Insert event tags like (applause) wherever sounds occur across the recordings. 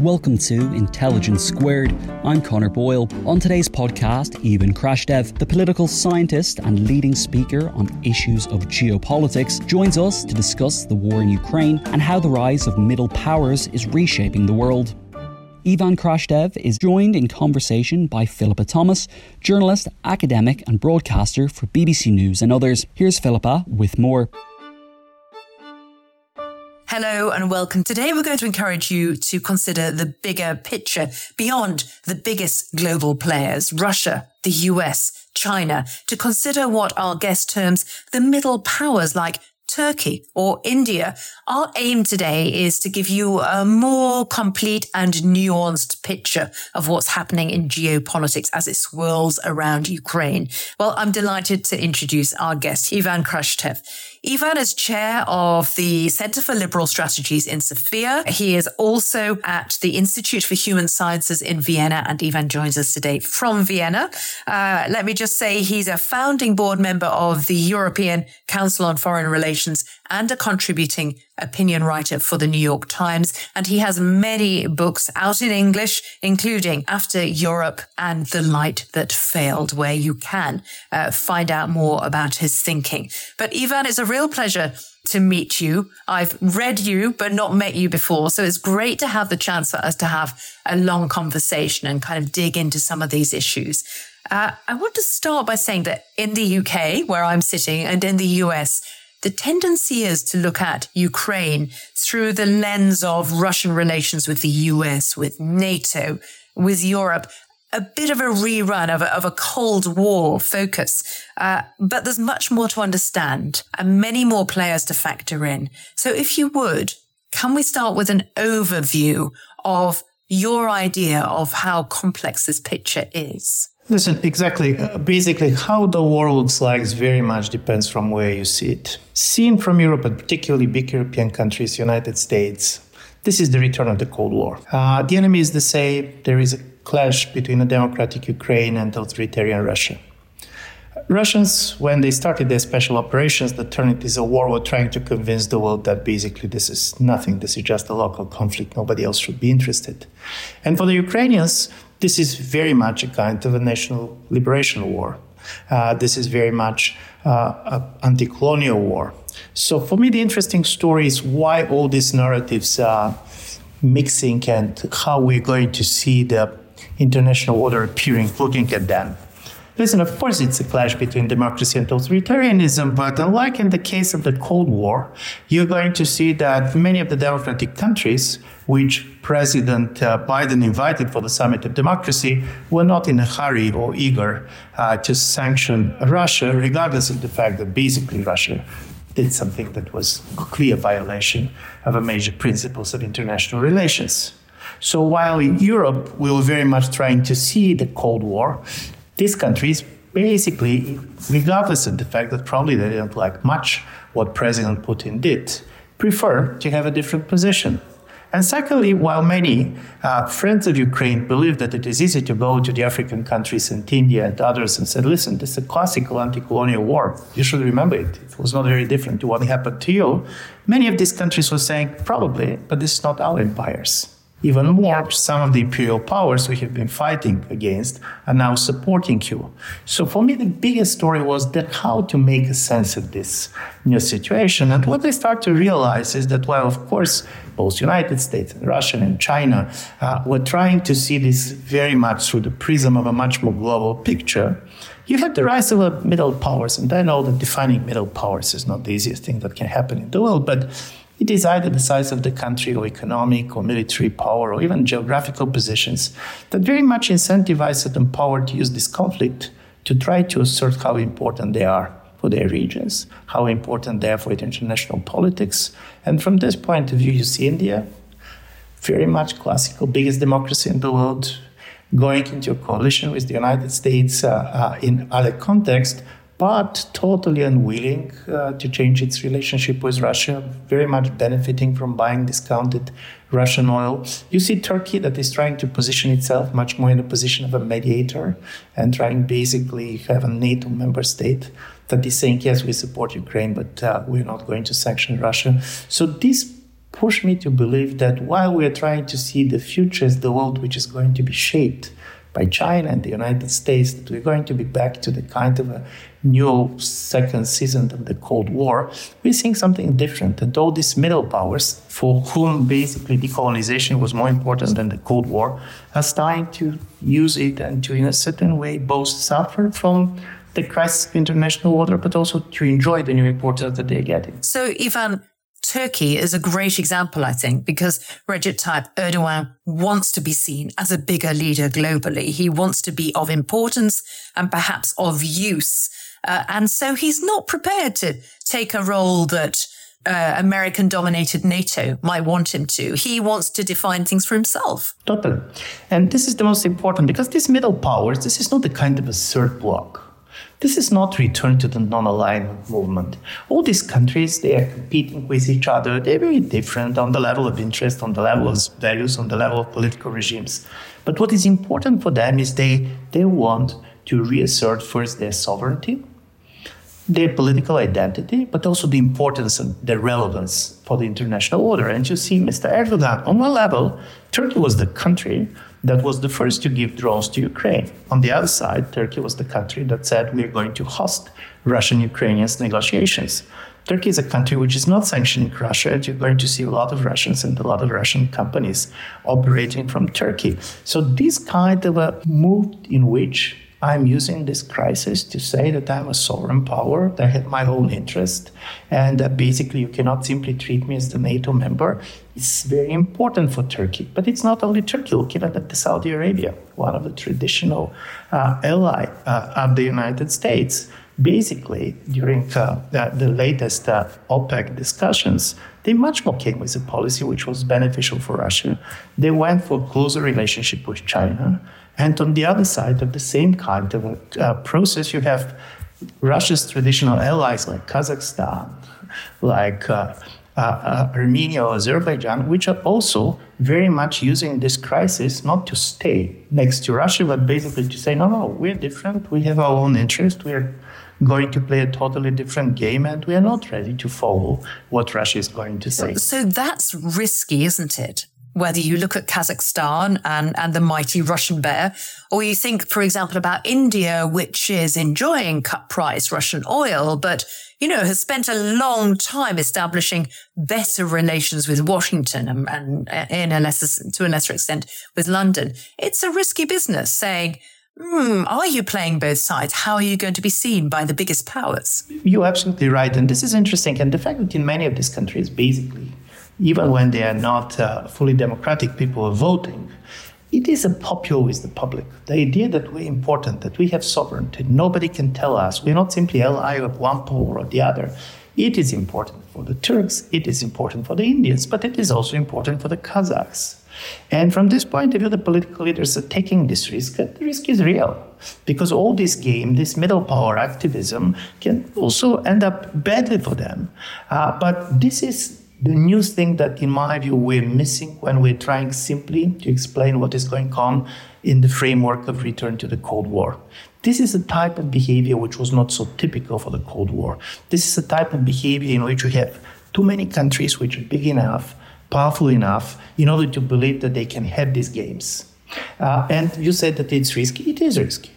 Welcome to Intelligence Squared. I'm Connor Boyle. On today's podcast, Ivan Krastev, the political scientist and leading speaker on issues of geopolitics, joins us to discuss the war in Ukraine and how the rise of middle powers is reshaping the world. Ivan Krastev is joined in conversation by Philippa Thomas, journalist, academic, and broadcaster for BBC News and others. Here's Philippa with more. Hello and welcome. Today we're going to encourage you to consider the bigger picture beyond the biggest global players, Russia, the US, China, to consider what our guest terms the middle powers like Turkey or India. Our aim today is to give you a more complete and nuanced picture of what's happening in geopolitics as it swirls around Ukraine. Well, I'm delighted to introduce our guest, Ivan Krastev. Ivan is chair of the Center for Liberal Strategies in Sofia. He is also at the Institute for Human Sciences in Vienna, and Ivan joins us today from Vienna. Uh, let me just say he's a founding board member of the European Council on Foreign Relations and a contributing opinion writer for the New York Times. And he has many books out in English, including After Europe and The Light That Failed, where you can uh, find out more about his thinking. But Ivan, it's a real pleasure to meet you. I've read you, but not met you before. So it's great to have the chance for us to have a long conversation and kind of dig into some of these issues. Uh, I want to start by saying that in the UK, where I'm sitting, and in the US, the tendency is to look at Ukraine through the lens of Russian relations with the US, with NATO, with Europe, a bit of a rerun of a, of a Cold War focus. Uh, but there's much more to understand and many more players to factor in. So if you would, can we start with an overview of your idea of how complex this picture is? Listen, exactly. Uh, basically, how the world looks like very much depends from where you see it. Seen from Europe, and particularly big European countries, United States, this is the return of the Cold War. Uh, the enemy is the same. There is a clash between a democratic Ukraine and authoritarian Russia. Russians, when they started their special operations the turned it into a war, were trying to convince the world that basically this is nothing, this is just a local conflict, nobody else should be interested. And for the Ukrainians, this is very much a kind of a national liberation war. Uh, this is very much uh, an anti colonial war. So, for me, the interesting story is why all these narratives are mixing and how we're going to see the international order appearing, looking at them. Listen, of course, it's a clash between democracy and totalitarianism, but unlike in the case of the Cold War, you're going to see that many of the democratic countries, which President uh, Biden invited for the Summit of Democracy, were not in a hurry or eager uh, to sanction Russia, regardless of the fact that basically Russia did something that was a clear violation of a major principles of international relations. So while in Europe we were very much trying to see the Cold War, these countries basically, regardless of the fact that probably they didn't like much what President Putin did, prefer to have a different position. And secondly, while many uh, friends of Ukraine believe that it is easy to go to the African countries and India and others and say, listen, this is a classical anti colonial war. You should remember it. It was not very different to what happened to you. Many of these countries were saying, probably, but this is not our empires. Even more, some of the imperial powers we have been fighting against are now supporting Kyiv. So for me, the biggest story was that how to make a sense of this new situation. And what I start to realize is that, while of course, both United States and Russia and China uh, were trying to see this very much through the prism of a much more global picture, you have the rise of a middle powers. And I know that defining middle powers is not the easiest thing that can happen in the world, but it is either the size of the country or economic or military power or even geographical positions that very much incentivize certain power to use this conflict to try to assert how important they are for their regions, how important they are for international politics. And from this point of view, you see India, very much classical, biggest democracy in the world, going into a coalition with the United States uh, uh, in other contexts, but totally unwilling uh, to change its relationship with Russia, very much benefiting from buying discounted Russian oil. You see Turkey that is trying to position itself much more in the position of a mediator and trying basically have a NATO member state that is saying, yes, we support Ukraine, but uh, we're not going to sanction Russia. So this pushed me to believe that while we're trying to see the future as the world which is going to be shaped by China and the United States, that we're going to be back to the kind of a new second season of the Cold War, we're seeing something different. And all these middle powers, for whom basically decolonization was more important than the Cold War, are starting to use it and to, in a certain way, both suffer from the crisis of international order, but also to enjoy the new importance that they're getting. So, Ivan, Turkey is a great example, I think, because Recep Tayyip Erdogan wants to be seen as a bigger leader globally. He wants to be of importance and perhaps of use. Uh, and so he's not prepared to take a role that uh, American dominated NATO might want him to. He wants to define things for himself. Totally. And this is the most important because these middle powers, this is not the kind of a third bloc this is not return to the non-alignment movement. All these countries, they are competing with each other. They're very different on the level of interest, on the level of values, on the level of political regimes. But what is important for them is they, they want to reassert first their sovereignty, their political identity, but also the importance and the relevance for the international order. And you see, Mr. Erdogan, on one level, Turkey was the country that was the first to give drones to Ukraine. On the other side, Turkey was the country that said we're going to host Russian Ukrainian negotiations. Turkey is a country which is not sanctioning Russia, and you're going to see a lot of Russians and a lot of Russian companies operating from Turkey. So, this kind of a move in which I'm using this crisis to say that I'm a sovereign power, that have my own interest, and that basically you cannot simply treat me as the NATO member. It's very important for Turkey. But it's not only Turkey. Looking at the Saudi Arabia, one of the traditional uh, ally uh, of the United States. Basically, during uh, the, the, latest uh, OPEC discussions, they much more came with a policy which was beneficial for Russia. They went for closer relationship with China and on the other side of the same kind of uh, process, you have Russia's traditional allies like Kazakhstan, like uh, uh, uh, Armenia or Azerbaijan, which are also very much using this crisis not to stay next to Russia, but basically to say, no, no, we're different. We have our own interest. We're going to play a totally different game, and we are not ready to follow what Russia is going to say. So that's risky, isn't it? Whether you look at Kazakhstan and, and the mighty Russian bear, or you think, for example, about India, which is enjoying cut price Russian oil, but, you know, has spent a long time establishing better relations with Washington and, and in a lesser, to a lesser extent with London. It's a risky business saying, Hmm, are you playing both sides? How are you going to be seen by the biggest powers? You're absolutely right. And this is interesting. And the fact that in many of these countries, basically, even when they are not uh, fully democratic people are voting, it is a popular with the public. The idea that we're important, that we have sovereignty, nobody can tell us, we're not simply ally of one power or the other. It is important for the Turks, it is important for the Indians, but it is also important for the Kazakhs. And from this point of view, the political leaders are taking this risk. The risk is real because all this game, this middle power activism, can also end up badly for them. Uh, but this is the new thing that, in my view, we're missing when we're trying simply to explain what is going on in the framework of return to the Cold War. This is a type of behavior which was not so typical for the Cold War. This is a type of behavior in which we have too many countries which are big enough powerful enough in order to believe that they can have these games. Uh, and you said that it's risky. It is risky.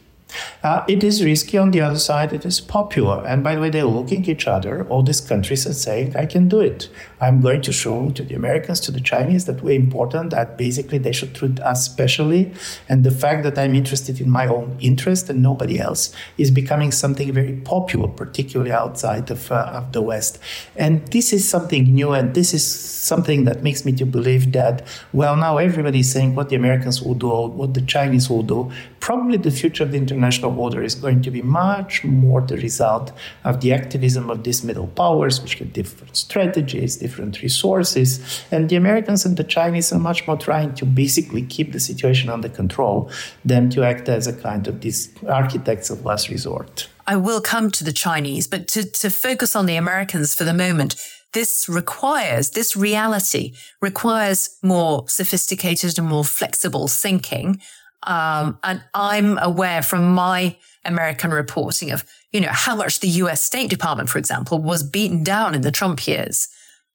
Uh, it is risky. On the other side, it is popular. And by the way, they're looking at each other, all these countries, and saying, I can do it. I'm going to show to the Americans, to the Chinese, that we're important, that basically they should treat us specially. And the fact that I'm interested in my own interest and nobody else is becoming something very popular, particularly outside of, uh, of the West. And this is something new, and this is something that makes me to believe that, well, now everybody is saying what the Americans will do, what the Chinese will do. Probably the future of the international order is going to be much more the result of the activism of these middle powers, which have different strategies, different resources. And the Americans and the Chinese are much more trying to basically keep the situation under control than to act as a kind of these architects of last resort. I will come to the Chinese, but to, to focus on the Americans for the moment, this requires, this reality requires more sophisticated and more flexible thinking. Um, and I'm aware from my American reporting of, you know, how much the US State Department, for example, was beaten down in the Trump years.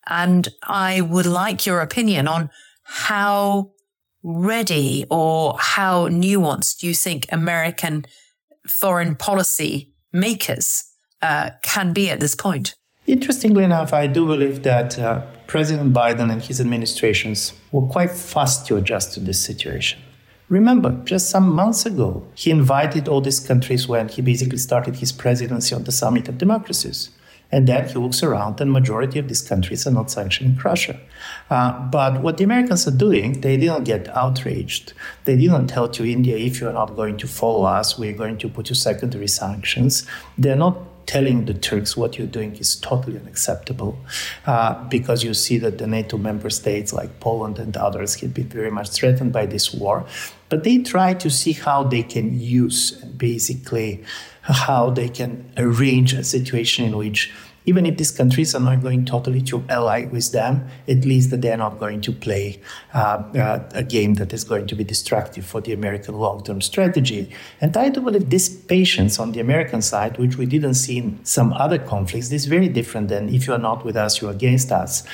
And I would like your opinion on how ready or how nuanced you think American foreign policy makers uh, can be at this point. Interestingly enough, I do believe that uh, President Biden and his administrations were quite fast to adjust to this situation. Remember, just some months ago, he invited all these countries when he basically started his presidency on the Summit of Democracies. And then he looks around, and majority of these countries are not sanctioning Russia. Uh, but what the Americans are doing, they didn't get outraged. They didn't tell to India, if you are not going to follow us, we're going to put you secondary sanctions. They're not telling the Turks what you're doing is totally unacceptable uh, because you see that the NATO member states like Poland and others have been very much threatened by this war. But they try to see how they can use basically how they can arrange a situation in which even if these countries are not going totally to ally with them, at least that they're not going to play uh, uh, a game that is going to be destructive for the American long-term strategy. And I do believe this patience on the American side, which we didn't see in some other conflicts, is very different than if you are not with us, you're against us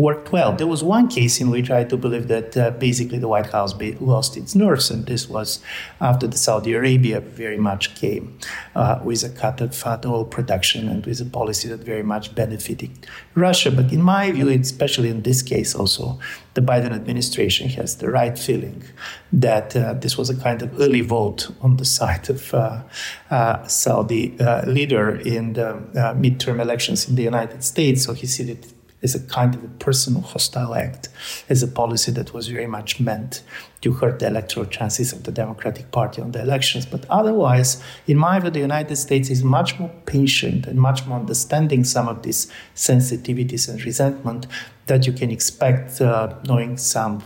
worked well. There was one case in which I do believe that uh, basically the White House lost its nerves, and this was after the Saudi Arabia very much came uh, with a cut of fat oil production and with a policy that very much benefited Russia. But in my view, especially in this case also, the Biden administration has the right feeling that uh, this was a kind of early vote on the side of uh, uh, Saudi uh, leader in the uh, midterm elections in the United States. So he said it as a kind of a personal hostile act, as a policy that was very much meant to hurt the electoral chances of the Democratic Party on the elections. But otherwise, in my view, the United States is much more patient and much more understanding some of these sensitivities and resentment that you can expect uh, knowing some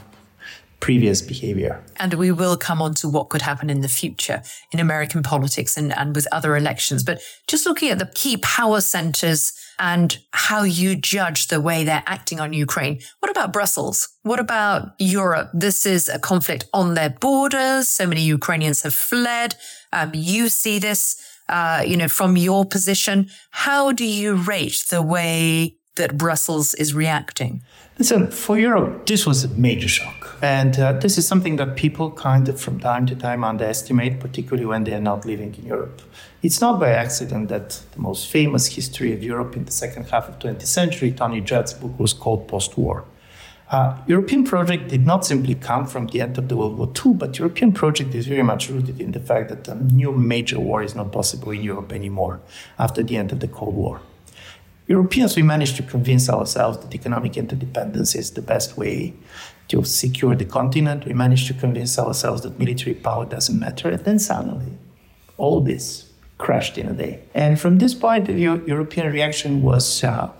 previous behavior. And we will come on to what could happen in the future in American politics and, and with other elections. But just looking at the key power centers and how you judge the way they're acting on Ukraine. What about Brussels? What about Europe? This is a conflict on their borders. So many Ukrainians have fled. Um, you see this, uh, you know, from your position. How do you rate the way that Brussels is reacting? Listen, for Europe, this was a major shock. And uh, this is something that people kind of from time to time underestimate, particularly when they are not living in Europe. It's not by accident that the most famous history of Europe in the second half of 20th century, Tony Judt's book, was called Post-War. Uh, European project did not simply come from the end of the World War II, but European project is very much rooted in the fact that a new major war is not possible in Europe anymore after the end of the Cold War. Europeans, we managed to convince ourselves that economic interdependence is the best way to secure the continent. We managed to convince ourselves that military power doesn't matter. And then suddenly, all this crashed in a day. And from this point of view, European reaction was uh,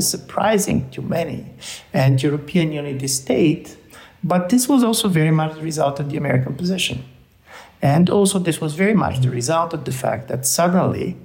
surprising to many and European unity state, but this was also very much the result of the American position. And also, this was very much the result of the fact that suddenly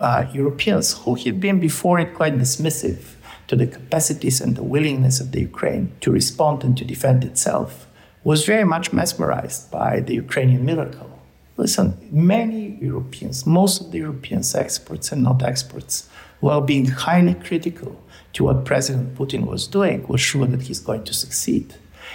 uh, Europeans who had been before it quite dismissive to the capacities and the willingness of the Ukraine to respond and to defend itself was very much mesmerized by the Ukrainian miracle. Listen, many Europeans, most of the Europeans, experts and not experts, while being highly critical to what President Putin was doing was sure that he's going to succeed.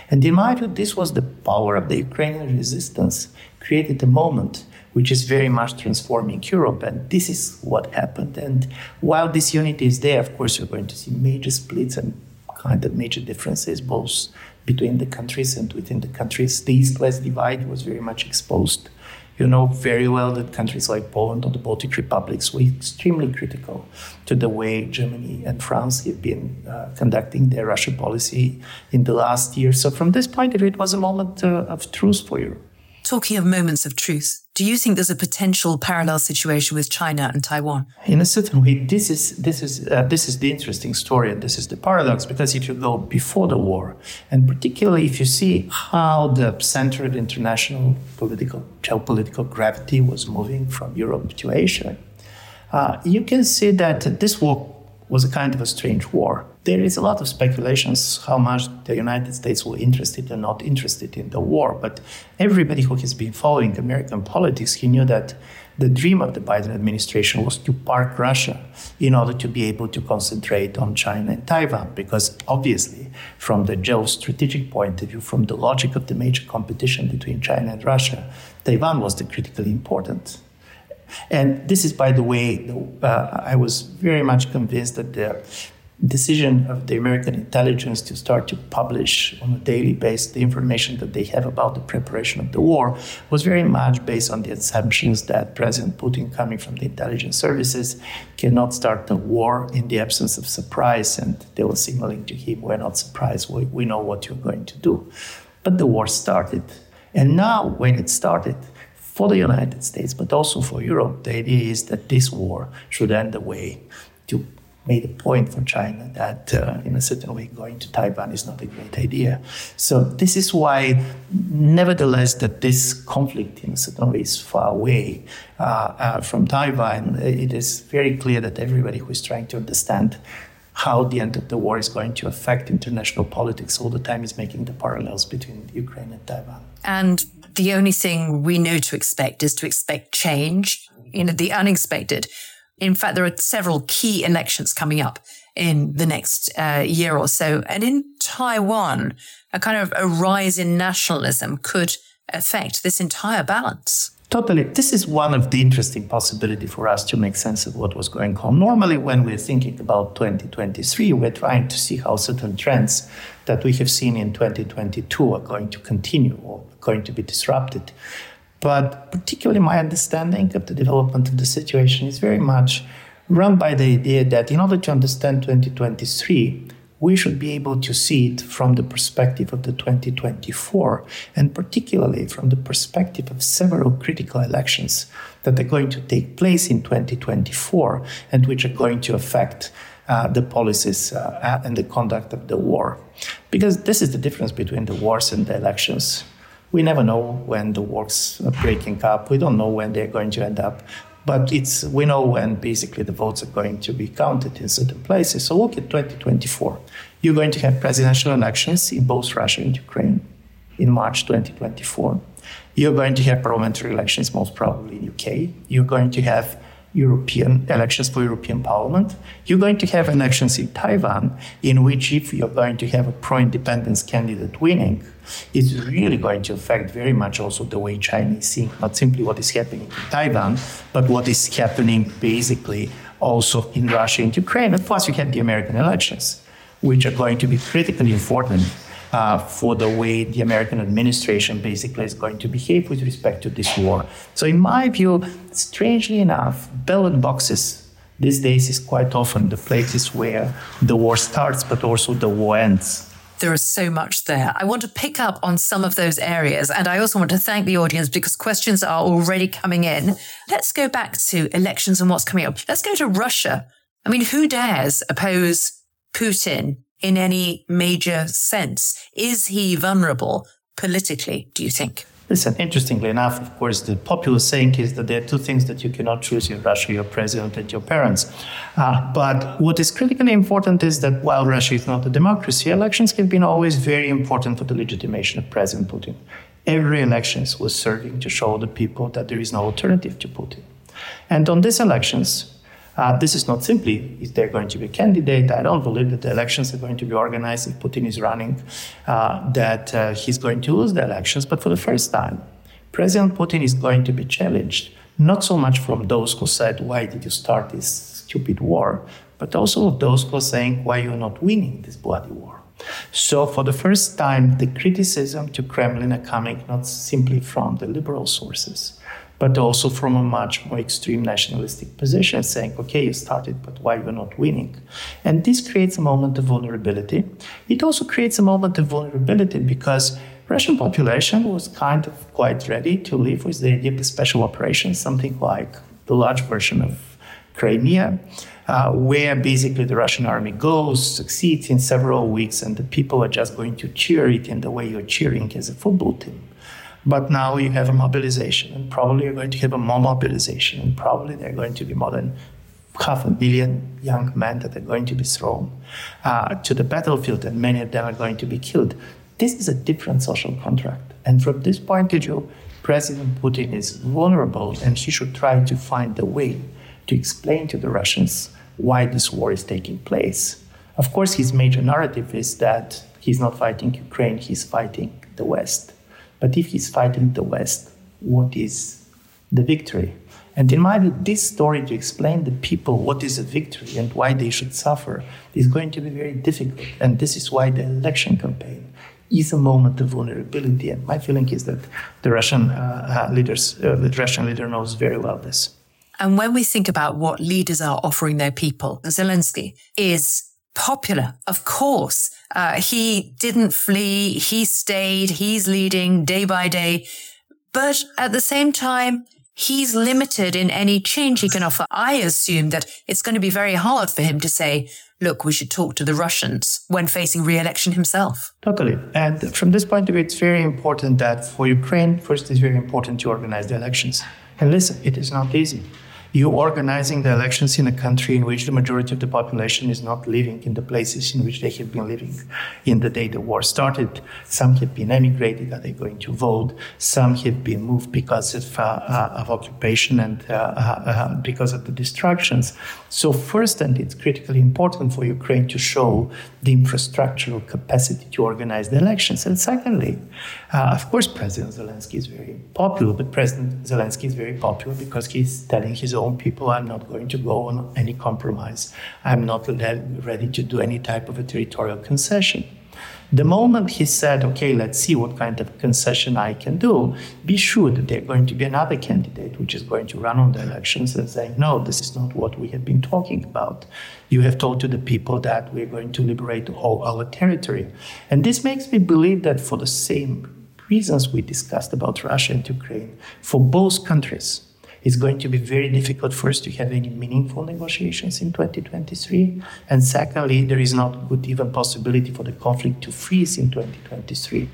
And in my view, this was the power of the Ukrainian resistance created a moment which is very much transforming Europe. And this is what happened. And while this unity is there, of course, you're going to see major splits and kind of major differences, both between the countries and within the countries. The East West divide was very much exposed. You know very well that countries like Poland or the Baltic republics were extremely critical to the way Germany and France have been uh, conducting their Russia policy in the last year. So, from this point of view, it was a moment uh, of truth for Europe. Talking of moments of truth, do you think there's a potential parallel situation with China and Taiwan? In a certain way, this is this is uh, this is the interesting story, and this is the paradox. Because if you go before the war, and particularly if you see how the centered international political geopolitical gravity was moving from Europe to Asia, uh, you can see that this war was a kind of a strange war. There is a lot of speculations how much the United States were interested or not interested in the war, but everybody who has been following American politics, he knew that the dream of the Biden administration was to park Russia in order to be able to concentrate on China and Taiwan, because obviously, from the geostrategic point of view, from the logic of the major competition between China and Russia, Taiwan was the critically important. And this is, by the way, uh, I was very much convinced that the decision of the American intelligence to start to publish on a daily basis the information that they have about the preparation of the war was very much based on the assumptions that President Putin, coming from the intelligence services, cannot start the war in the absence of surprise. And they were signaling to him, We're not surprised, we, we know what you're going to do. But the war started. And now, when it started, for the United States, but also for Europe, the idea is that this war should end the way to make a point for China that, uh, in a certain way, going to Taiwan is not a great idea. So this is why, nevertheless, that this conflict, in a certain way, is far away uh, uh, from Taiwan. It is very clear that everybody who is trying to understand how the end of the war is going to affect international politics all the time is making the parallels between Ukraine and Taiwan. And the only thing we know to expect is to expect change, you know, the unexpected. In fact, there are several key elections coming up in the next uh, year or so. And in Taiwan, a kind of a rise in nationalism could affect this entire balance. Totally. This is one of the interesting possibility for us to make sense of what was going on. Normally, when we're thinking about 2023, we're trying to see how certain trends that we have seen in 2022 are going to continue or going to be disrupted. But particularly, my understanding of the development of the situation is very much run by the idea that in order to understand 2023, we should be able to see it from the perspective of the 2024, and particularly from the perspective of several critical elections that are going to take place in 2024 and which are going to affect uh, the policies uh, and the conduct of the war. Because this is the difference between the wars and the elections. We never know when the wars are breaking up. We don't know when they're going to end up. But it's we know when basically the votes are going to be counted in certain places. So look at 2024. You're going to have presidential elections in both Russia and Ukraine in March 2024. You're going to have parliamentary elections, most probably in UK. You're going to have European elections for European Parliament. You're going to have elections in Taiwan, in which if you're going to have a pro-independence candidate winning, it's really going to affect very much also the way China is seeing not simply what is happening in Taiwan, but what is happening basically also in Russia and Ukraine. And plus, you have the American elections, which are going to be critically important uh, for the way the American administration basically is going to behave with respect to this war. So, in my view, strangely enough, ballot boxes these days is quite often the places where the war starts, but also the war ends. There is so much there. I want to pick up on some of those areas. And I also want to thank the audience because questions are already coming in. Let's go back to elections and what's coming up. Let's go to Russia. I mean, who dares oppose Putin in any major sense? Is he vulnerable politically, do you think? Listen, interestingly enough, of course, the popular saying is that there are two things that you cannot choose in Russia your president and your parents. Uh, but what is critically important is that while Russia is not a democracy, elections have been always very important for the legitimation of President Putin. Every election was serving to show the people that there is no alternative to Putin. And on these elections, Uh, this is not simply is there going to be a candidate. I don't believe that the elections are going to be organized if Putin is running, uh, that uh, he's going to lose the elections. But for the first time, President Putin is going to be challenged, not so much from those who said, Why did you start this stupid war? but also of those who are saying, Why you're not winning this bloody war? So, for the first time, the criticism to Kremlin are coming not simply from the liberal sources, but also from a much more extreme nationalistic position, saying, okay, you started, but why you're not winning? And this creates a moment of vulnerability. It also creates a moment of vulnerability because Russian population was kind of quite ready to live with the idea of special operations, something like the large version of Crimea, uh, where basically the Russian army goes, succeeds in several weeks, and the people are just going to cheer it in the way you're cheering as a football team. But now you have a mobilization, and probably you're going to have a more mobilization, and probably there are going to be more than half a million young men that are going to be thrown uh, to the battlefield, and many of them are going to be killed. This is a different social contract. And from this point of view, President Putin is vulnerable, and he should try to find a way to explain to the Russians why this war is taking place. Of course, his major narrative is that he's not fighting Ukraine, he's fighting the West. But if he's fighting the West, what is the victory? And in my view, this story to explain the people what is a victory and why they should suffer is going to be very difficult. And this is why the election campaign is a moment of vulnerability. And my feeling is that the Russian uh, uh leaders, uh, the Russian leader knows very well this. And when we think about what leaders are offering their people, Zelensky is popular, of course. Uh, he didn't flee. He stayed. He's leading day by day. But at the same time, he's limited in any change he can offer. I assume that it's going to be very hard for him to say, look, we should talk to the Russians when facing re-election himself. Totally. And from this point of view, it's very important that for Ukraine, first, it's very important to organize the elections. And listen, it is not easy you're organizing the elections in a country in which the majority of the population is not living in the places in which they have been living in the day the war started. Some have been emigrated, are they going to vote? Some have been moved because of, uh, uh, of occupation and uh, uh, uh because of the destructions. So, first, and it's critically important for Ukraine to show the infrastructural capacity to organize the elections. And secondly, uh, of course, President Zelensky is very popular, but President Zelensky is very popular because he's telling his own people, I'm not going to go on any compromise. I'm not ready to do any type of a territorial concession. The moment he said, okay, let's see what kind of concession I can do, be sure that there's going to be another candidate which is going to run on the elections and say, no, this is not what we have been talking about. You have told to the people that we're going to liberate all our territory. And this makes me believe that for the same reasons we discussed about Russia and Ukraine, for both countries, it's going to be very difficult first to have any meaningful negotiations in 2023. And secondly, there is not good even possibility for the conflict to freeze in 2023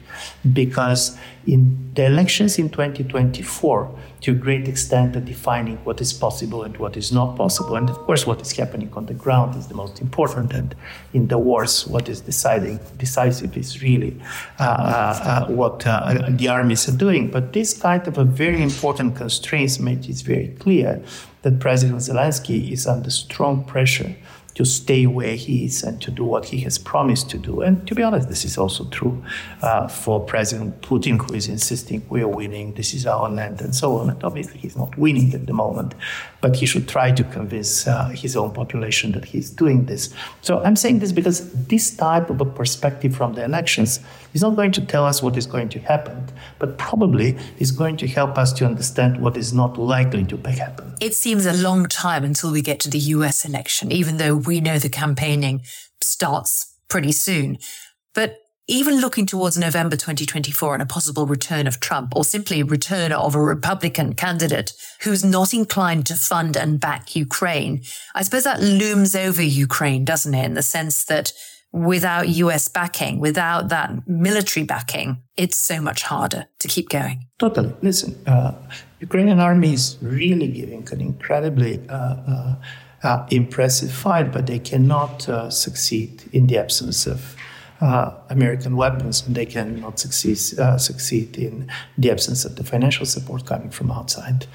because in the elections in 2024, to a great extent, are defining what is possible and what is not possible. And of course, what is happening on the ground is the most important. And in the wars, what is deciding decisive is really uh, uh, what uh, the armies are doing. But this kind of a very important constraints made it very clear that President Zelensky is under strong pressure to stay where he is and to do what he has promised to do. And to be honest, this is also true uh, for President Putin, who is insisting we are winning, this is our land, and so on. And obviously, he's not winning at the moment, but he should try to convince uh, his own population that he's doing this. So I'm saying this because this type of a perspective from the elections is not going to tell us what is going to happen, but probably is going to help us to understand what is not likely to happen. It seems a long time until we get to the US election, even though we know the campaigning starts pretty soon. But even looking towards November 2024 and a possible return of Trump or simply a return of a Republican candidate who's not inclined to fund and back Ukraine, I suppose that looms over Ukraine, doesn't it? In the sense that without US backing, without that military backing, it's so much harder to keep going. Totally. Listen, uh, Ukrainian army is really giving an incredibly uh, uh, uh impressive fight, but they cannot uh, succeed in the absence of uh, American weapons, and they cannot succeed, succeed in the absence of the financial support coming from outside.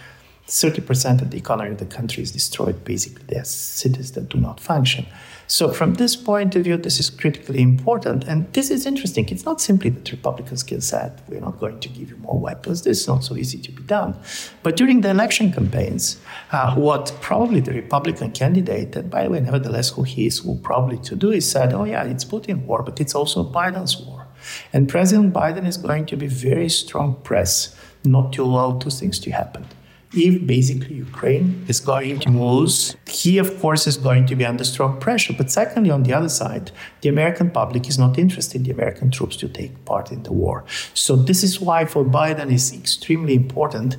30% of the economy of the country is destroyed. Basically, there are cities that do not function. So, from this point of view, this is critically important. And this is interesting. It's not simply that Republicans can say, we're not going to give you more weapons. This is not so easy to be done. But during the election campaigns, uh, what probably the Republican candidate, and by the way, nevertheless, who he is, will probably to do is said, oh, yeah, it's Putin war, but it's also Biden's war. And President Biden is going to be very strong press not to allow two things to happen if basically Ukraine is going to lose, he, of course, is going to be under strong pressure. But secondly, on the other side, the American public is not interested in the American troops to take part in the war. So this is why for Biden is extremely important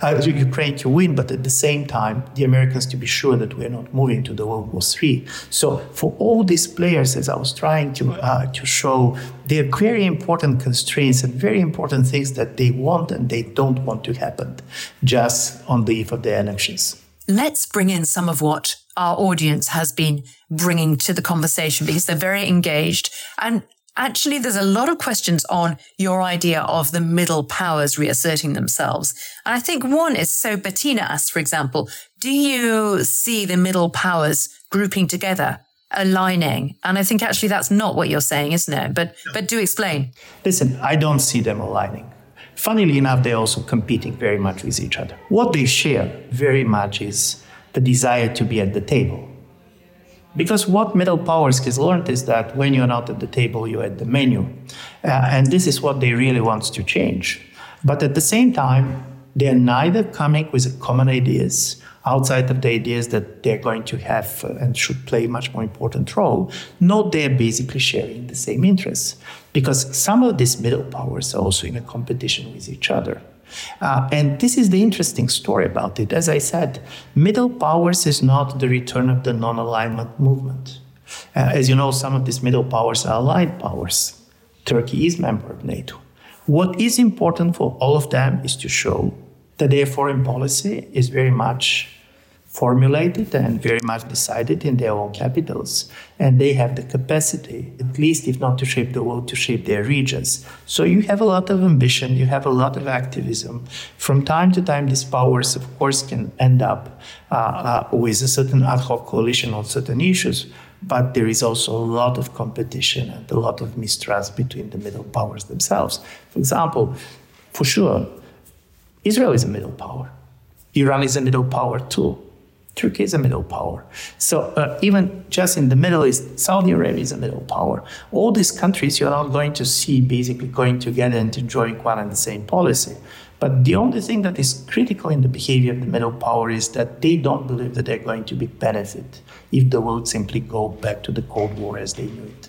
uh, Ukraine to win, but at the same time, the Americans to be sure that we're not moving to the World War III. So for all these players, as I was trying to uh, to show, they're very important constraints and very important things that they want and they don't want to happen just on the eve of the elections. Let's bring in some of what our audience has been bringing to the conversation because they're very engaged. And Actually, there's a lot of questions on your idea of the middle powers reasserting themselves. And I think one is so Bettina asks, for example, do you see the middle powers grouping together? aligning? And i think actually that's not what you're saying isn't it? But but do explain. Listen i don't see them aligning. Funnily enough they're also competing very much with each other. What they share very much is the desire to be at the table because what middle powers has learned is that when you're not at the table, you're at the menu. Uh, and this is what they really want to change. But at the same time, they're neither coming with common ideas outside of the ideas that they're going to have uh, and should play a much more important role, nor they're basically sharing the same interests. Because some of these middle powers are also in a competition with each other. Uh, and this is the interesting story about it. As I said, middle powers is not the return of the non alignment movement. Uh, as you know, some of these middle powers are allied powers. Turkey is member of NATO. What is important for all of them is to show that their foreign policy is very much formulated and very much decided in their own capitals. And they have the capacity, at least if not to shape the world, to shape their regions. So you have a lot of ambition, you have a lot of activism. From time to time, these powers, of course, can end up uh, uh, with a certain ad hoc coalition on certain issues. But there is also a lot of competition and a lot of mistrust between the middle powers themselves. For example, for sure, Israel is a middle power. Iran is a middle power too. Turkey is a middle power. So uh, even just in the Middle East, Saudi Arabia is a middle power. All these countries you're not going to see basically going together and enjoying one and the same policy. But the only thing that is critical in the behavior of the middle power is that they don't believe that they're going to be benefit if the world simply go back to the Cold War as they knew it.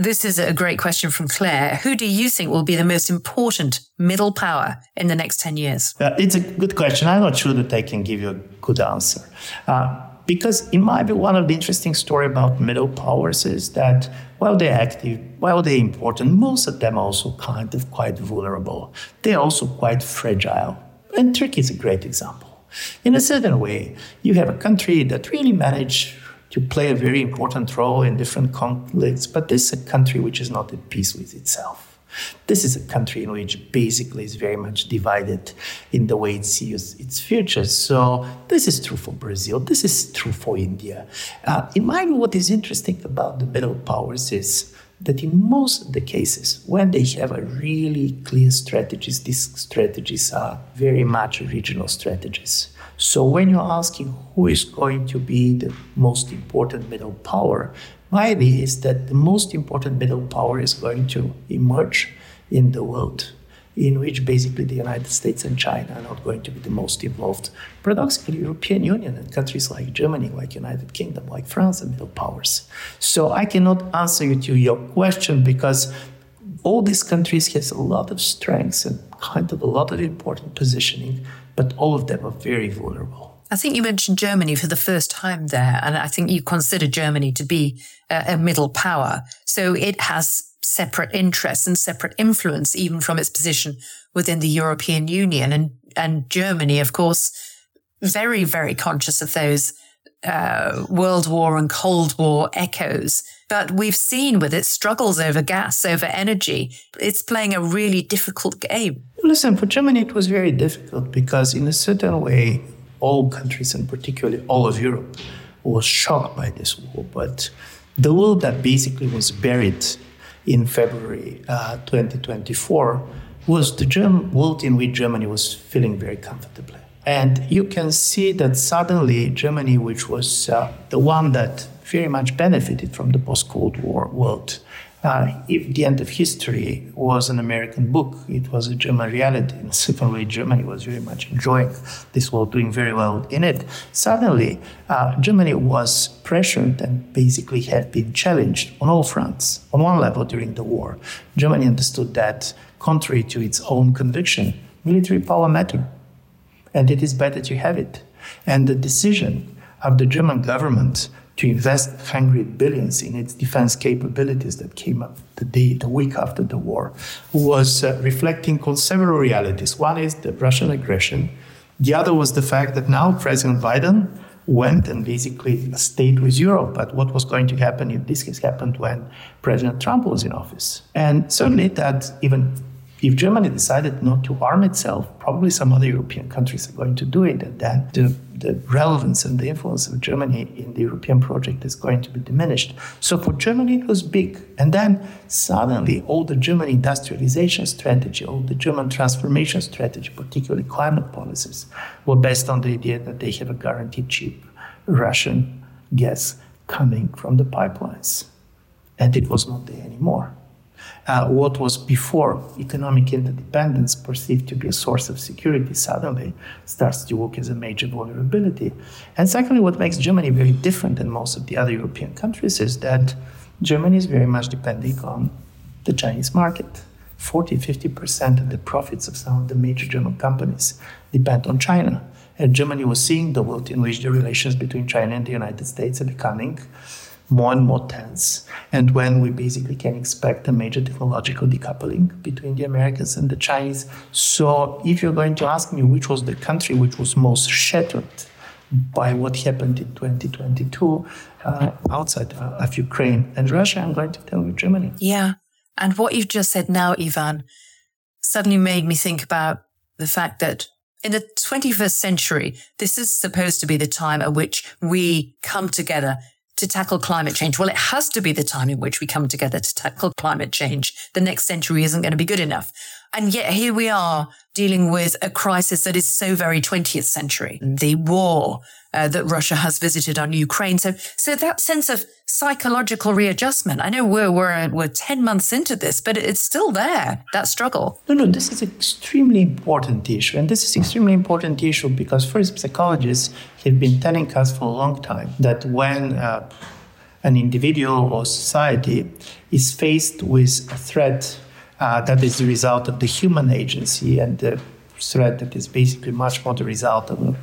This is a great question from Claire. Who do you think will be the most important middle power in the next 10 years? Uh, it's a good question. I'm not sure that I can give you a good answer. Uh, because it might be one of the interesting story about middle powers is that while they're active, while they're important, most of them are also kind of quite vulnerable. They're also quite fragile. And Turkey is a great example. In a certain way, you have a country that really managed to play a very important role in different conflicts, but this is a country which is not at peace with itself. This is a country in which basically is very much divided in the way it sees its future. So this is true for Brazil. This is true for India. Uh, in my view, what is interesting about the middle powers is that in most of the cases, when they have a really clear strategies, these strategies are very much regional strategies. So when you're asking who is going to be the most important middle power, my idea is that the most important middle power is going to emerge in the world in which basically the United States and China are not going to be the most involved. Paradoxically, European Union and countries like Germany, like United Kingdom, like France are middle powers. So I cannot answer you to your question because all these countries has a lot of strengths and kind of a lot of important positioning, but all of them are very vulnerable. I think you mentioned Germany for the first time there, and I think you consider Germany to be a, a middle power. So it has separate interests and separate influence, even from its position within the European Union. And, and Germany, of course, very, very conscious of those uh, World War and Cold War echoes. But we've seen with its struggles over gas, over energy, it's playing a really difficult game. Listen, for Germany, it was very difficult because, in a certain way, all countries, and particularly all of Europe, was shocked by this war. But the war that basically was buried in February uh, 2024 was the German world in which Germany was feeling very comfortably. And you can see that suddenly Germany, which was uh, the one that very much benefited from the post Cold War world, uh, if the end of history was an American book, it was a German reality. In a certain way, Germany was very much enjoying this world, doing very well in it. Suddenly, uh, Germany was pressured and basically had been challenged on all fronts. On one level, during the war, Germany understood that, contrary to its own conviction, military power mattered, and it is better to have it. And the decision of the German government to invest hundred billions in its defense capabilities that came up the day, the week after the war, was uh, reflecting on several realities. One is the Russian aggression. The other was the fact that now President Biden went and basically stayed with Europe. But what was going to happen if this has happened when President Trump was in office? And certainly that even if Germany decided not to arm itself, probably some other European countries are going to do it, and then the, the relevance and the influence of Germany in the European project is going to be diminished. So for Germany, it was big. And then suddenly, all the German industrialization strategy, all the German transformation strategy, particularly climate policies, were based on the idea that they have a guaranteed cheap Russian gas coming from the pipelines. And it was not there anymore uh, what was before economic interdependence perceived to be a source of security suddenly starts to work as a major vulnerability. And secondly, what makes Germany very different than most of the other European countries is that Germany is very much depending on the Chinese market. 40 50% of the profits of some of the major German companies depend on China. And Germany was seeing the world in which the relations between China and the United States are becoming more and more tense, and when we basically can expect a major technological decoupling between the Americans and the Chinese. So, if you're going to ask me which was the country which was most shattered by what happened in 2022 uh, outside of Ukraine and Russia, I'm going to tell you Germany. Yeah. And what you've just said now, Ivan, suddenly made me think about the fact that in the 21st century, this is supposed to be the time at which we come together to tackle climate change? Well, it has to be the time in which we come together to tackle climate change. The next century isn't going to be good enough. And yet here we are dealing with a crisis that is so very 20th century. The war uh, that Russia has visited on Ukraine. So, so that sense of psychological readjustment. I know we're, we're, we're 10 months into this, but it's still there, that struggle. No, no, this is an extremely important issue. And this is an extremely important issue because first, psychologists have been telling us for a long time that when uh, an individual or society is faced with a threat uh, that is the result of the human agency and the threat that is basically much more the result of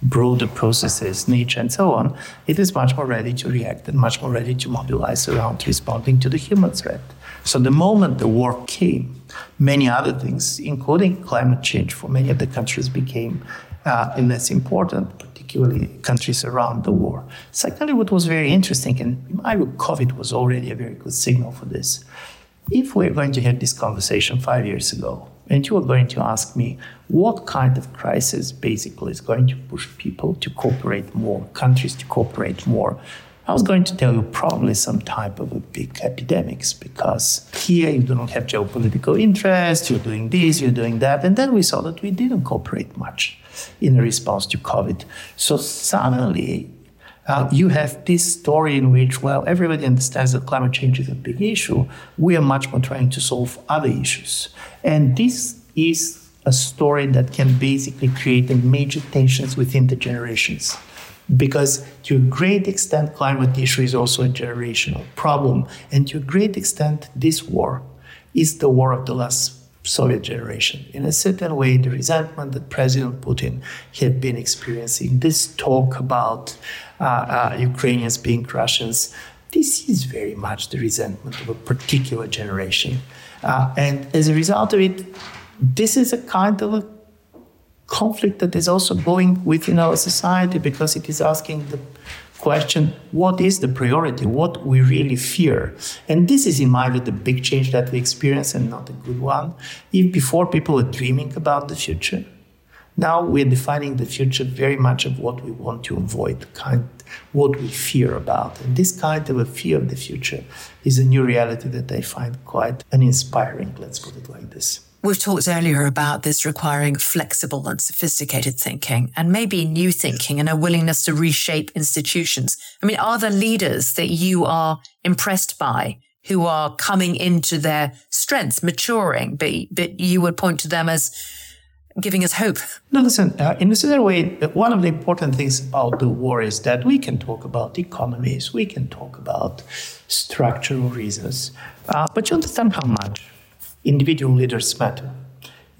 broader processes, nature, and so on, it is much more ready to react and much more ready to mobilize around responding to the human threat. So the moment the war came, many other things, including climate change, for many of the countries became uh, less important, particularly countries around the war. Secondly, what was very interesting, and I view, COVID was already a very good signal for this. If we're going to have this conversation five years ago, and you are going to ask me what kind of crisis basically is going to push people to cooperate more, countries to cooperate more. I was going to tell you probably some type of a big epidemics because here you don't have geopolitical interest, you're doing this, you're doing that. And then we saw that we didn't cooperate much in response to COVID. So suddenly, uh, you have this story in which, well, everybody understands that climate change is a big issue. We are much more trying to solve other issues. And this is a story that can basically create major tensions within the generations because to a great extent climate issue is also a generational problem and to a great extent this war is the war of the last soviet generation in a certain way the resentment that president putin had been experiencing this talk about ukrainians being russians. This is very much the resentment of a particular generation. Uh, and as a result of it this is a kind of a conflict that is also going within our society because it is asking the question what is the priority? What we really fear? And this is in my view the big change that we experience and not a good one. If before people were dreaming about the future now we're defining the future very much of what we want to avoid kind what we fear about and this kind of a fear of the future is a new reality that i find quite uninspiring let's put it like this We've talked earlier about this requiring flexible and sophisticated thinking and maybe new thinking and a willingness to reshape institutions. I mean, are there leaders that you are impressed by who are coming into their strengths, maturing, but, but you would point to them as giving us hope? No, listen, uh, in a certain way, one of the important things about the war is that we can talk about economies, we can talk about structural reasons, uh, but you understand how much individual leaders matter.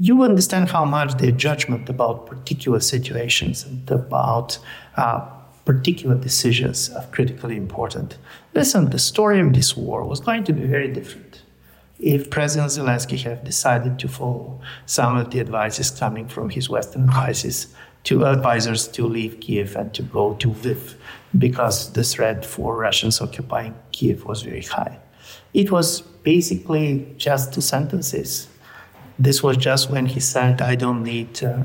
You understand how much their judgment about particular situations and about uh, particular decisions are critically important. Listen, the story of this war was going to be very different if President Zelensky had decided to follow some of the advices coming from his Western advisors to advisors to leave Kyiv and to go to Lviv because the threat for Russians occupying Kyiv was very high. It was basically just two sentences. This was just when he said, I don't need uh,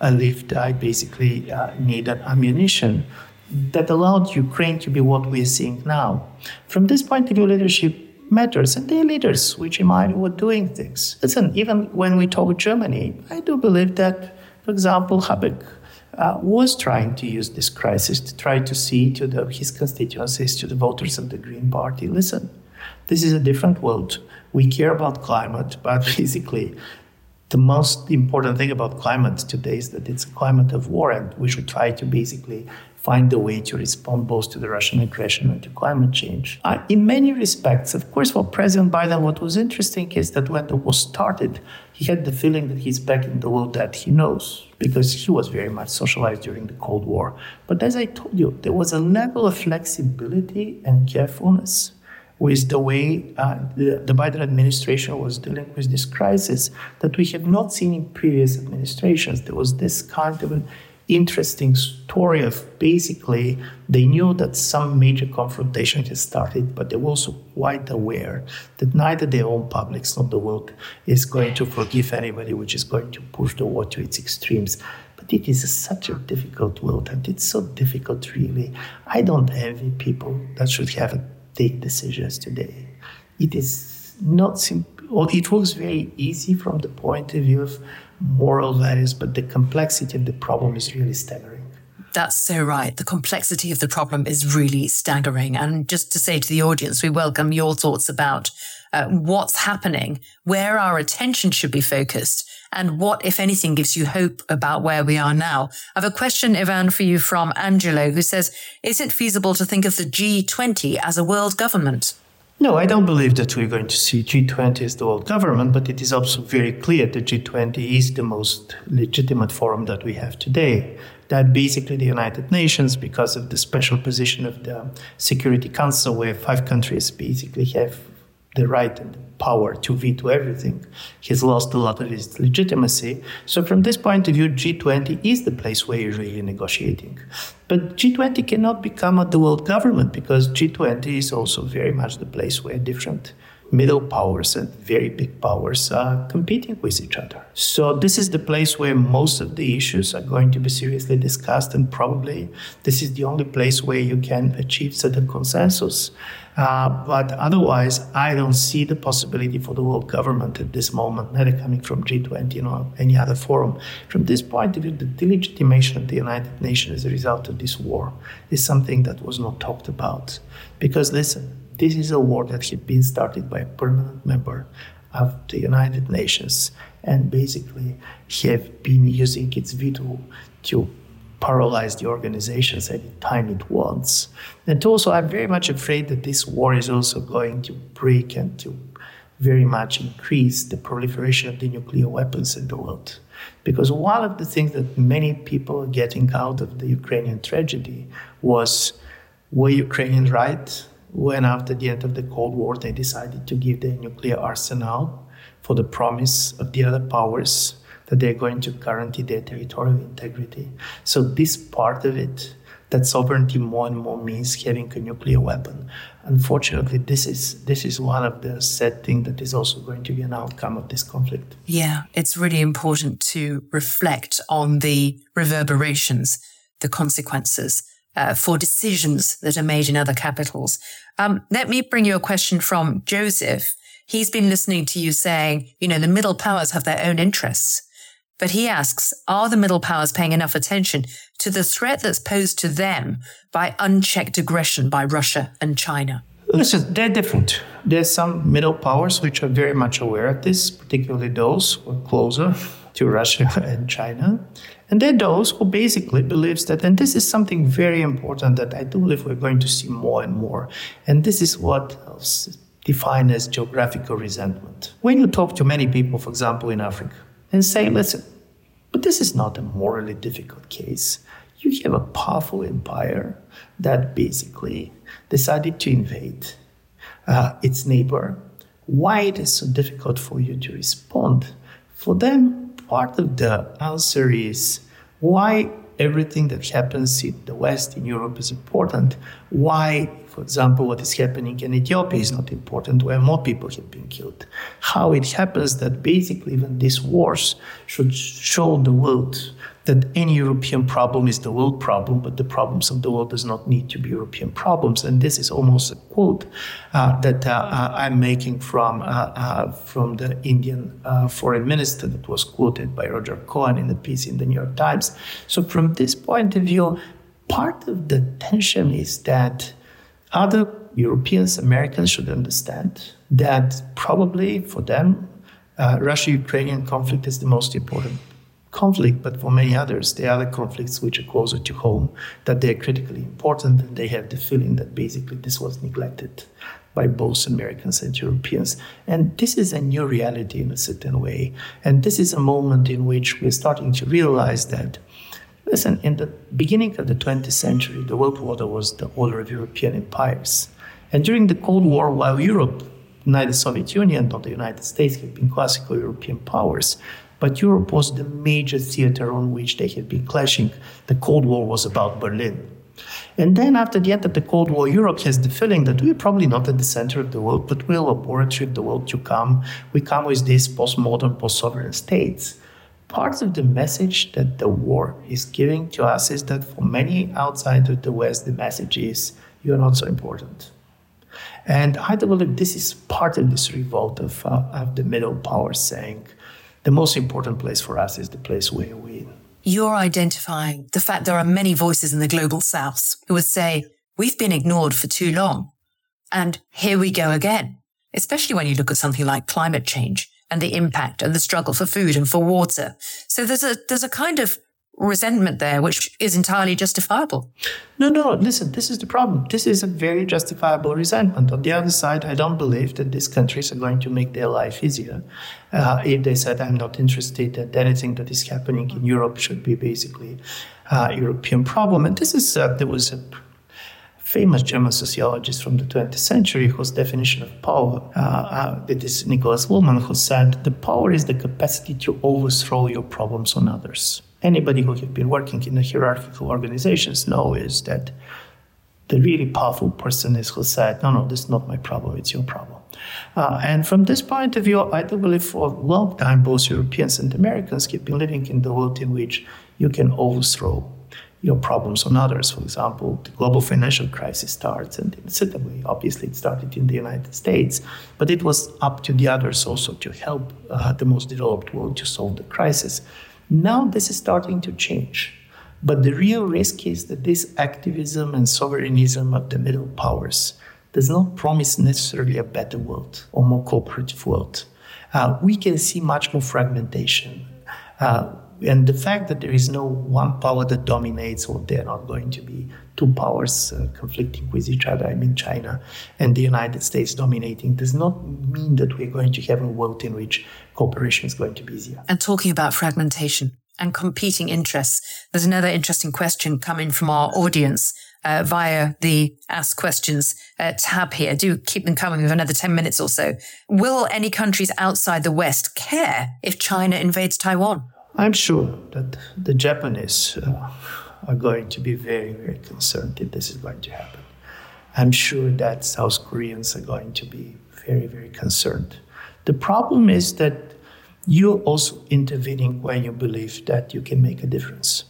a lift, I basically uh, need an ammunition. That allowed Ukraine to be what we are seeing now. From this point of view, leadership matters, and they leaders, which in view were doing things. Listen, even when we talk Germany, I do believe that, for example, Habeck uh, was trying to use this crisis to try to see to the, his constituencies, to the voters of the Green Party, listen, this is a different world. We care about climate, but (laughs) basically, the most important thing about climate today is that it's a climate of war, and we should try to basically find a way to respond both to the Russian aggression and to climate change. Uh, in many respects, of course, for President Biden, what was interesting is that when the war started, he had the feeling that he's back in the world that he knows because he was very much socialized during the Cold War. But as I told you, there was a level of flexibility and carefulness with the way uh, the, the, Biden administration was dealing with this crisis that we have not seen in previous administrations. There was this kind of an interesting story of basically they knew that some major confrontation had started, but they were also quite aware that neither their own publics nor the world is going to forgive anybody which is going to push the war to its extremes. But it is such a difficult world, and it's so difficult, really. I don't envy people that should have a take decisions today. It is not simple, it was very easy from the point of view of moral values, but the complexity of the problem is really staggering. That's so right. The complexity of the problem is really staggering. And just to say to the audience, we welcome your thoughts about uh, what's happening, where our attention should be focused, and what, if anything, gives you hope about where we are now. I have a question, Ivan, for you from Angelo, who says, is it feasible to think of the G20 as a world government? No, I don't believe that we're going to see G20 as the world government, but it is also very clear that G20 is the most legitimate forum that we have today. That basically the United Nations, because of the special position of the Security Council, where five countries basically have the right and the power to veto everything. He's lost a lot of his legitimacy. So, from this point of view, G20 is the place where you're really negotiating. But G20 cannot become the world government because G20 is also very much the place where different middle powers and very big powers are competing with each other. So, this is the place where most of the issues are going to be seriously discussed, and probably this is the only place where you can achieve certain consensus. Uh, but otherwise, I don't see the possibility for the world government at this moment, neither coming from G20 or any other forum. From this point of view, the delegitimation of the United Nations as a result of this war is something that was not talked about. Because listen, this is a war that had been started by a permanent member of the United Nations and basically have been using its veto to paralyze the organizations any time it wants. And also, I'm very much afraid that this war is also going to break and to very much increase the proliferation of the nuclear weapons in the world. Because one of the things that many people are getting out of the Ukrainian tragedy was were Ukrainians right when after the end of the Cold War they decided to give their nuclear arsenal for the promise of the other powers that they're going to guarantee their territorial integrity. So this part of it, that sovereignty more and more means having a nuclear weapon. Unfortunately, this is this is one of the sad things that is also going to be an outcome of this conflict. Yeah, it's really important to reflect on the reverberations, the consequences uh, for decisions that are made in other capitals. Um, let me bring you a question from Joseph. He's been listening to you saying, you know, the middle powers have their own interests. But he asks, are the middle powers paying enough attention to the threat that's posed to them by unchecked aggression by Russia and China? Listen, they're different. There's some middle powers which are very much aware of this, particularly those who are closer to Russia (laughs) and China. And there are those who basically believes that, and this is something very important that I do believe we're going to see more and more. And this is what defined as geographical resentment. When you talk to many people, for example, in Africa, and say, listen, but this is not a morally difficult case. You have a powerful empire that basically decided to invade uh, its neighbor. Why it is so difficult for you to respond? For them, part of the answer is why everything that happens in the West, in Europe, is important. Why, for example, what is happening in Ethiopia is not important, where more people have been killed. How it happens that basically even these wars should show the world that any European problem is the world problem, but the problems of the world does not need to be European problems. And this is almost a quote uh, that uh, uh I'm making from uh, uh, from the Indian uh, foreign minister that was quoted by Roger Cohen in the piece in the New York Times. So from this point of view, part of the tension is that other Europeans, Americans should understand that probably for them, Russia-Ukrainian conflict is the most important conflict, but for many others, there are other conflicts which are closer to home, that they're critically important, and they have the feeling that basically this was neglected by both Americans and Europeans. And this is a new reality in a certain way. And this is a moment in which we're starting to realize that, listen, in the beginning of the 20th century, the world order was the order of European empires. And during the Cold War, while Europe, neither the Soviet Union nor the United States have been classical European powers, but Europe was the major theater on which they had been clashing. The Cold War was about Berlin. And then after the end of the Cold War, Europe has the feeling that we're probably not at the center of the world, but we're a laboratory of the world to come. We come with these postmodern, post-sovereign states. Part of the message that the war is giving to us is that for many outside of the West, the message is you're not so important. And I believe this is part of this revolt of, uh, of the middle powers saying, the most important place for us is the place where we. You're identifying the fact there are many voices in the global south who would say, we've been ignored for too long. And here we go again, especially when you look at something like climate change and the impact and the struggle for food and for water. So there's a, there's a kind of resentment there, which is entirely justifiable. No, no, listen, this is the problem. This is a very justifiable resentment. On the other side, I don't believe that these countries are going to make their life easier. Uh, if they said, I'm not interested, that anything that is happening in Europe should be basically a European problem. And this is, uh, there was a famous German sociologist from the 20th century whose definition of power, uh, uh, it is Niklas Luhmann, who said, the power is the capacity to overthrow your problems on others anybody who have been working in hierarchical organizations know is that the really powerful person is who said, no, no, this is not my problem, it's your problem. Uh, and from this point of view, I do believe for a long time, both Europeans and Americans have been living in the world in which you can overthrow your problems on others. For example, the global financial crisis starts, and in a certain way, obviously, it started in the United States, but it was up to the others also to help uh, the most developed world to solve the crisis. Now this is starting to change. But the real risk is that this activism and sovereignism of the middle powers does not promise necessarily a better world or more cooperative world. Uh, we can see much more fragmentation. Uh, and the fact that there is no one power that dominates, or there are not going to be two powers uh, conflicting with each other, I mean China and the United States dominating, does not mean that we're going to have a world in which cooperation is going to be easier. And talking about fragmentation and competing interests, there's another interesting question coming from our audience. Uh, via the Ask Questions uh, tab here. Do keep them coming with another 10 minutes or so. Will any countries outside the West care if China invades Taiwan? I'm sure that the Japanese uh, are going to be very, very concerned if this is going to happen. I'm sure that South Koreans are going to be very, very concerned. The problem is that you're also intervening when you believe that you can make a difference.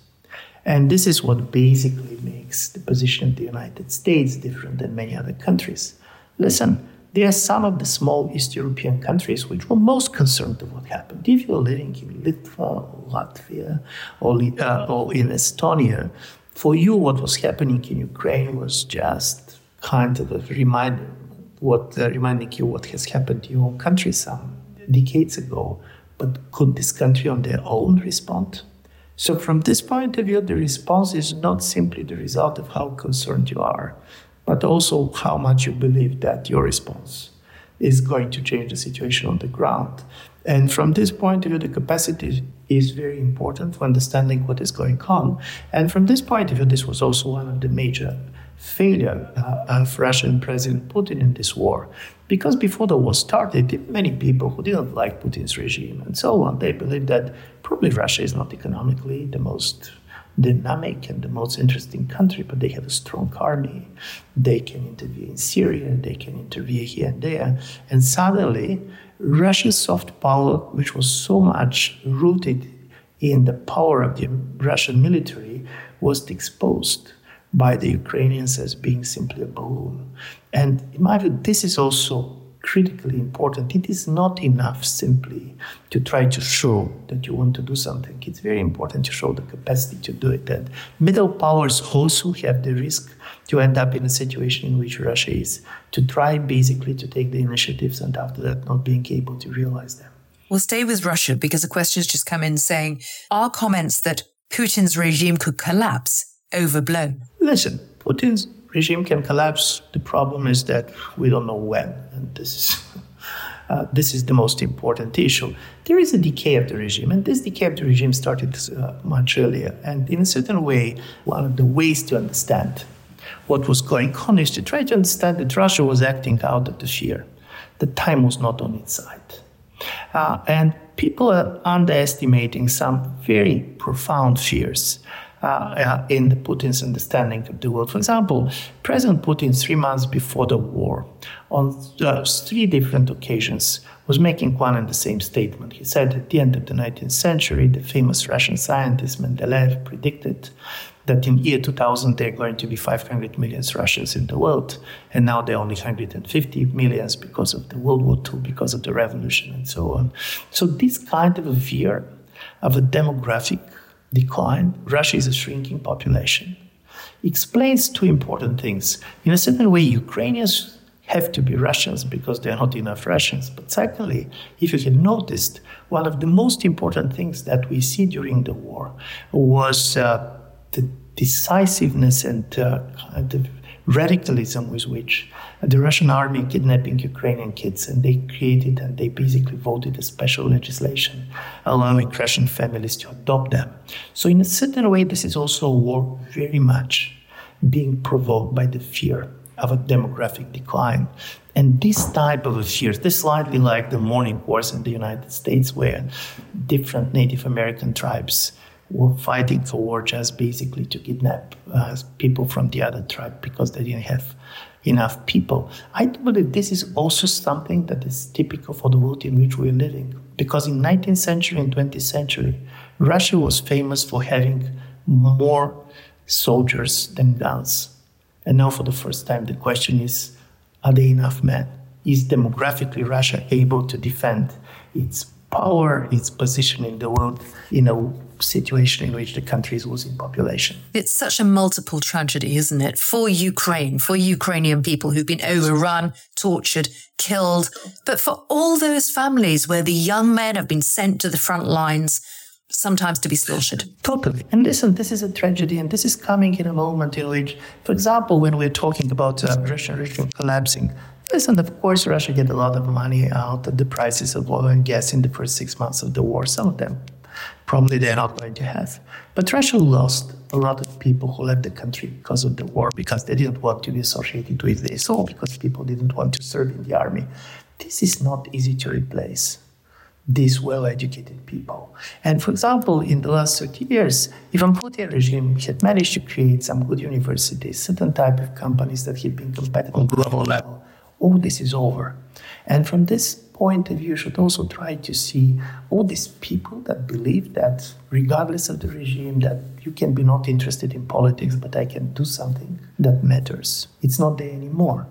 And this is what basically makes the position of the United States different than many other countries. Listen, there are some of the small East European countries which were most concerned of what happened. If you're living in Litva or Latvia or, uh, or in Estonia, for you, what was happening in Ukraine was just kind of a reminder, what uh, reminding you what has happened to your own country some decades ago. But could this country on their own respond? So, from this point of view, the response is not simply the result of how concerned you are, but also how much you believe that your response is going to change the situation on the ground. And from this point of view, the capacity is very important for understanding what is going on. And from this point of view, this was also one of the major failure uh, of Russian President Putin in this war. Because before the war started, many people who didn't like Putin's regime and so on, they believed that probably Russia is not economically the most dynamic and the most interesting country, but they have a strong army. They can intervene in Syria, they can intervene here and there. And suddenly, Russia's soft power, which was so much rooted in the power of the Russian military, was exposed by the Ukrainians as being simply a balloon. And in my view, this is also critically important. It is not enough simply to try to show that you want to do something. It's very important to show the capacity to do it. And middle powers also have the risk to end up in a situation in which Russia is, to try basically to take the initiatives and after that not being able to realize them. We'll stay with Russia because a question's just come in saying, are comments that Putin's regime could collapse overblown? Listen, Putin's regime can collapse. The problem is that we don't know when, and this is. (laughs) Uh, this is the most important issue. There is a decay of the regime, and this decay of the regime started uh, much earlier. And in a certain way, one of the ways to understand what was going on is to try to understand that Russia was acting out of the fear. The time was not on its side. Uh, and people are underestimating some very profound fears uh, uh, in Putin's understanding of the world. For example, President Putin, three months before the war, on uh, three different occasions, was making one and the same statement. He said at the end of the 19th century, the famous Russian scientist Mendeleev predicted that in year 2000 there are going to be 500 million Russians in the world, and now there are only 150 millions because of the World War II, because of the revolution, and so on. So this kind of a fear of a demographic decline, Russia is a shrinking population, explains two important things. In a certain way, Ukrainians have to be Russians because there are not enough Russians. But secondly, if you have noticed, one of the most important things that we see during the war was uh, the decisiveness and uh, the radicalism with which the Russian army kidnapping Ukrainian kids, and they created and they basically voted a special legislation allowing Russian families to adopt them. So, in a certain way, this is also a war very much being provoked by the fear of a demographic decline. And this type of a fear, this slightly like the mourning wars in the United States, where different Native American tribes were fighting for war just basically to kidnap uh, people from the other tribe because they didn't have enough people. I believe this is also something that is typical for the world in which we're living. Because in 19th century and 20th century, Russia was famous for having more soldiers than guns. And now, for the first time, the question is are there enough men? Is demographically Russia able to defend its power, its position in the world in a situation in which the country is losing population. It's such a multiple tragedy, isn't it? For Ukraine, for Ukrainian people who've been overrun, tortured, killed, but for all those families where the young men have been sent to the front lines sometimes to be slaughtered. Totally. And listen, this is a tragedy, and this is coming in a moment in which, for example, when we're talking about uh, Russian regime collapsing, listen, of course, Russia get a lot of money out of the prices of oil and gas in the first six months of the war. Some of them probably they're not going to have. But Russia lost a lot of people who left the country because of the war, because they didn't want to be associated with this, or because people didn't want to serve in the army. This is not easy to replace these well educated people. And for example, in the last 30 years, even Putin regime had managed to create some good universities, certain type of companies that had been competitive on global level. All this is over. And from this point of view, you should also try to see all these people that believe that regardless of the regime, that you can be not interested in politics, but I can do something that matters. It's not there anymore.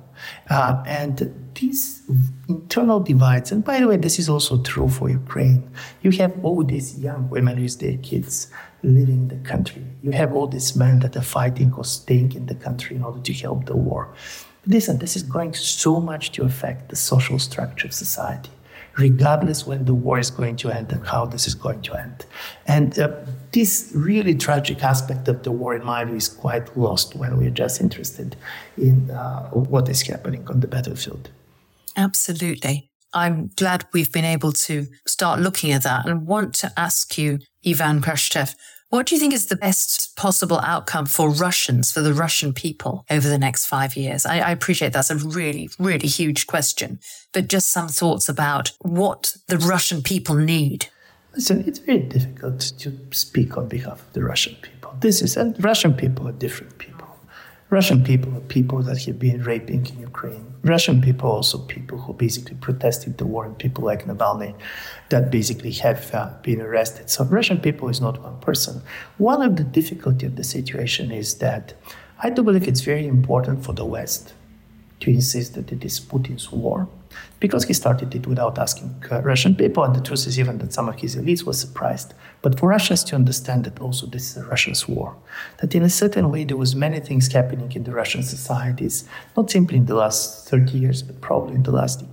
Uh, and these internal divides, and by the way, this is also true for Ukraine. You have all these young women with their kids living in the country. You have all these men that are fighting or staying in the country in order to help the war. Listen, this is going so much to affect the social structure of society, regardless when the war is going to end and how this is going to end. And uh, this really tragic aspect of the war, in my view, is quite lost when we're just interested in uh, what is happening on the battlefield. Absolutely. I'm glad we've been able to start looking at that and want to ask you, Ivan Krastev, what do you think is the best possible outcome for Russians, for the Russian people over the next five years? I, I, appreciate that's a really, really huge question, but just some thoughts about what the Russian people need. Listen, it's very difficult to speak on behalf of the Russian people. This is, and Russian people are different people. Russian people are people that have been raping in Ukraine. Russian people also people who basically protested the war, and people like Navalny that basically have uh, been arrested. So Russian people is not one person. One of the difficulty of the situation is that I do believe it's very important for the West to insist that it is Putin's war because he started it without asking uh, Russian people. And the truth is even that some of his elites were surprised. But for Russians to understand that also this is a Russian's war, that in a certain way there was many things happening in the Russian societies, not simply in the last 30 years, but probably in the last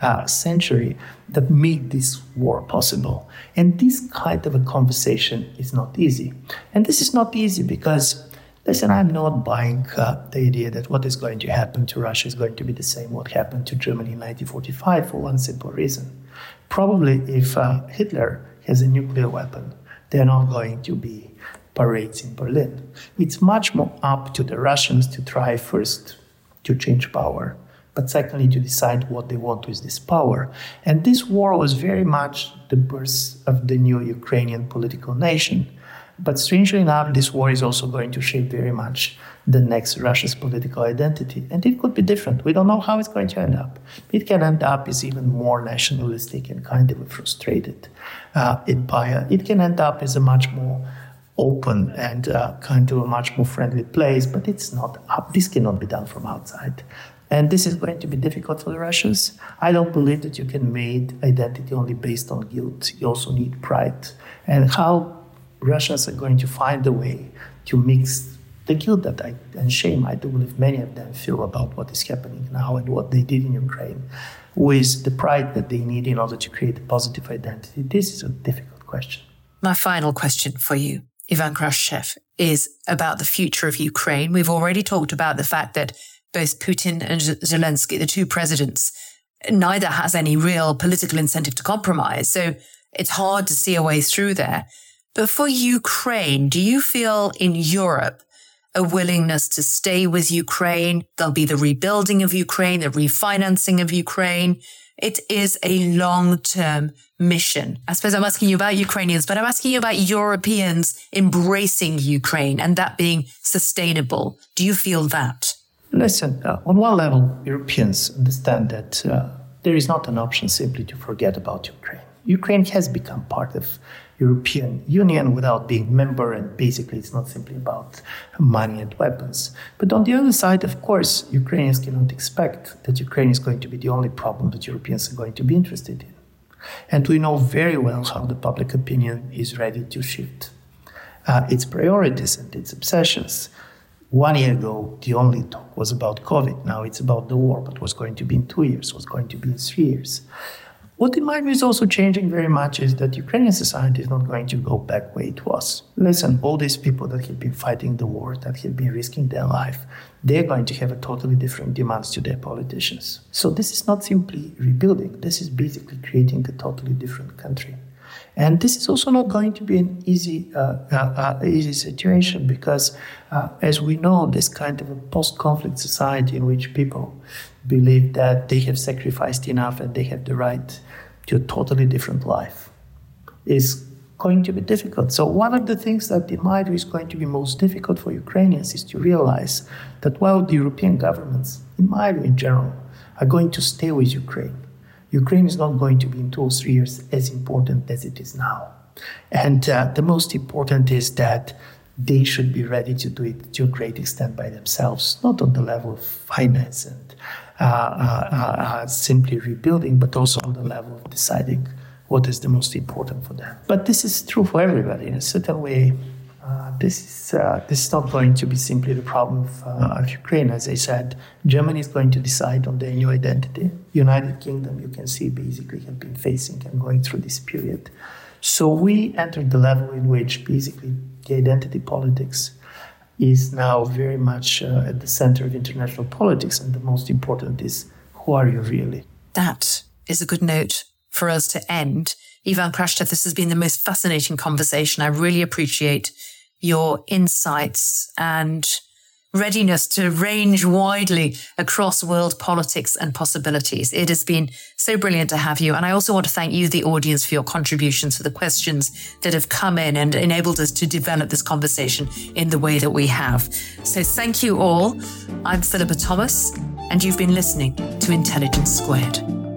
uh, century, that made this war possible. And this kind of a conversation is not easy. And this is not easy because Listen, I'm not buying uh, the idea that what is going to happen to Russia is going to be the same what happened to Germany in 1945 for one simple reason. Probably if uh, Hitler has a nuclear weapon, there are not going to be parades in Berlin. It's much more up to the Russians to try first to change power, but secondly to decide what they want with this power. And this war was very much the birth of the new Ukrainian political nation but strangely enough, this war is also going to shape very much the next Russia's political identity. And it could be different. We don't know how it's going to end up. It can end up as even more nationalistic and kind of frustrated uh, empire. It can end up as a much more open and uh, kind of a much more friendly place, but it's not up. This cannot be done from outside. And this is going to be difficult for the Russians. I don't believe that you can make identity only based on guilt. You also need pride. And how Russians are going to find a way to mix the guilt that I, and shame I do believe many of them feel about what is happening now and what they did in Ukraine with the pride that they need in order to create a positive identity. This is a difficult question. My final question for you, Ivan Krastev, is about the future of Ukraine. We've already talked about the fact that both Putin and Zelensky, the two presidents, neither has any real political incentive to compromise. So it's hard to see a way through there. But for Ukraine, do you feel in Europe a willingness to stay with Ukraine? There'll be the rebuilding of Ukraine, the refinancing of Ukraine. It is a long term mission. I suppose I'm asking you about Ukrainians, but I'm asking you about Europeans embracing Ukraine and that being sustainable. Do you feel that? Listen, uh, on one level, Europeans understand that uh, there is not an option simply to forget about Ukraine. Ukraine has become part of European Union without being member, and basically it's not simply about money and weapons. But on the other side, of course, Ukrainians cannot expect that Ukraine is going to be the only problem that Europeans are going to be interested in. And we know very well how the public opinion is ready to shift uh, its priorities and its obsessions. One year ago, the only talk was about COVID. Now it's about the war, but what's going to be in two years, what's going to be in three years. What in my view is also changing very much is that Ukrainian society is not going to go back where it was. Listen, all these people that have been fighting the war, that have been risking their life, they're going to have a totally different demands to their politicians. So this is not simply rebuilding. This is basically creating a totally different country. And this is also not going to be an easy, uh, uh, uh, easy situation because, uh, as we know, this kind of a post-conflict society in which people believe that they have sacrificed enough and they have the right to a totally different life is going to be difficult. So one of the things that, in my view, is going to be most difficult for Ukrainians is to realize that while the European governments, in my view, in general, are going to stay with Ukraine Ukraine is not going to be in two or three years as important as it is now. And uh, the most important is that they should be ready to do it to a great extent by themselves, not on the level of finance and uh, uh, uh, simply rebuilding, but also on the level of deciding what is the most important for them. But this is true for everybody in a certain way. Uh, this is uh, this is not going to be simply the problem of, uh, of, Ukraine. As I said, Germany is going to decide on their new identity. United Kingdom, you can see, basically have been facing and going through this period. So we entered the level in which basically the identity politics is now very much uh, at the center of international politics, and the most important is who are you really? That is a good note for us to end. Ivan Krastev, this has been the most fascinating conversation. I really appreciate your insights and readiness to range widely across world politics and possibilities. It has been so brilliant to have you. And I also want to thank you, the audience, for your contributions, for the questions that have come in and enabled us to develop this conversation in the way that we have. So thank you all. I'm Philippa Thomas, and you've been listening to Intelligence Squared.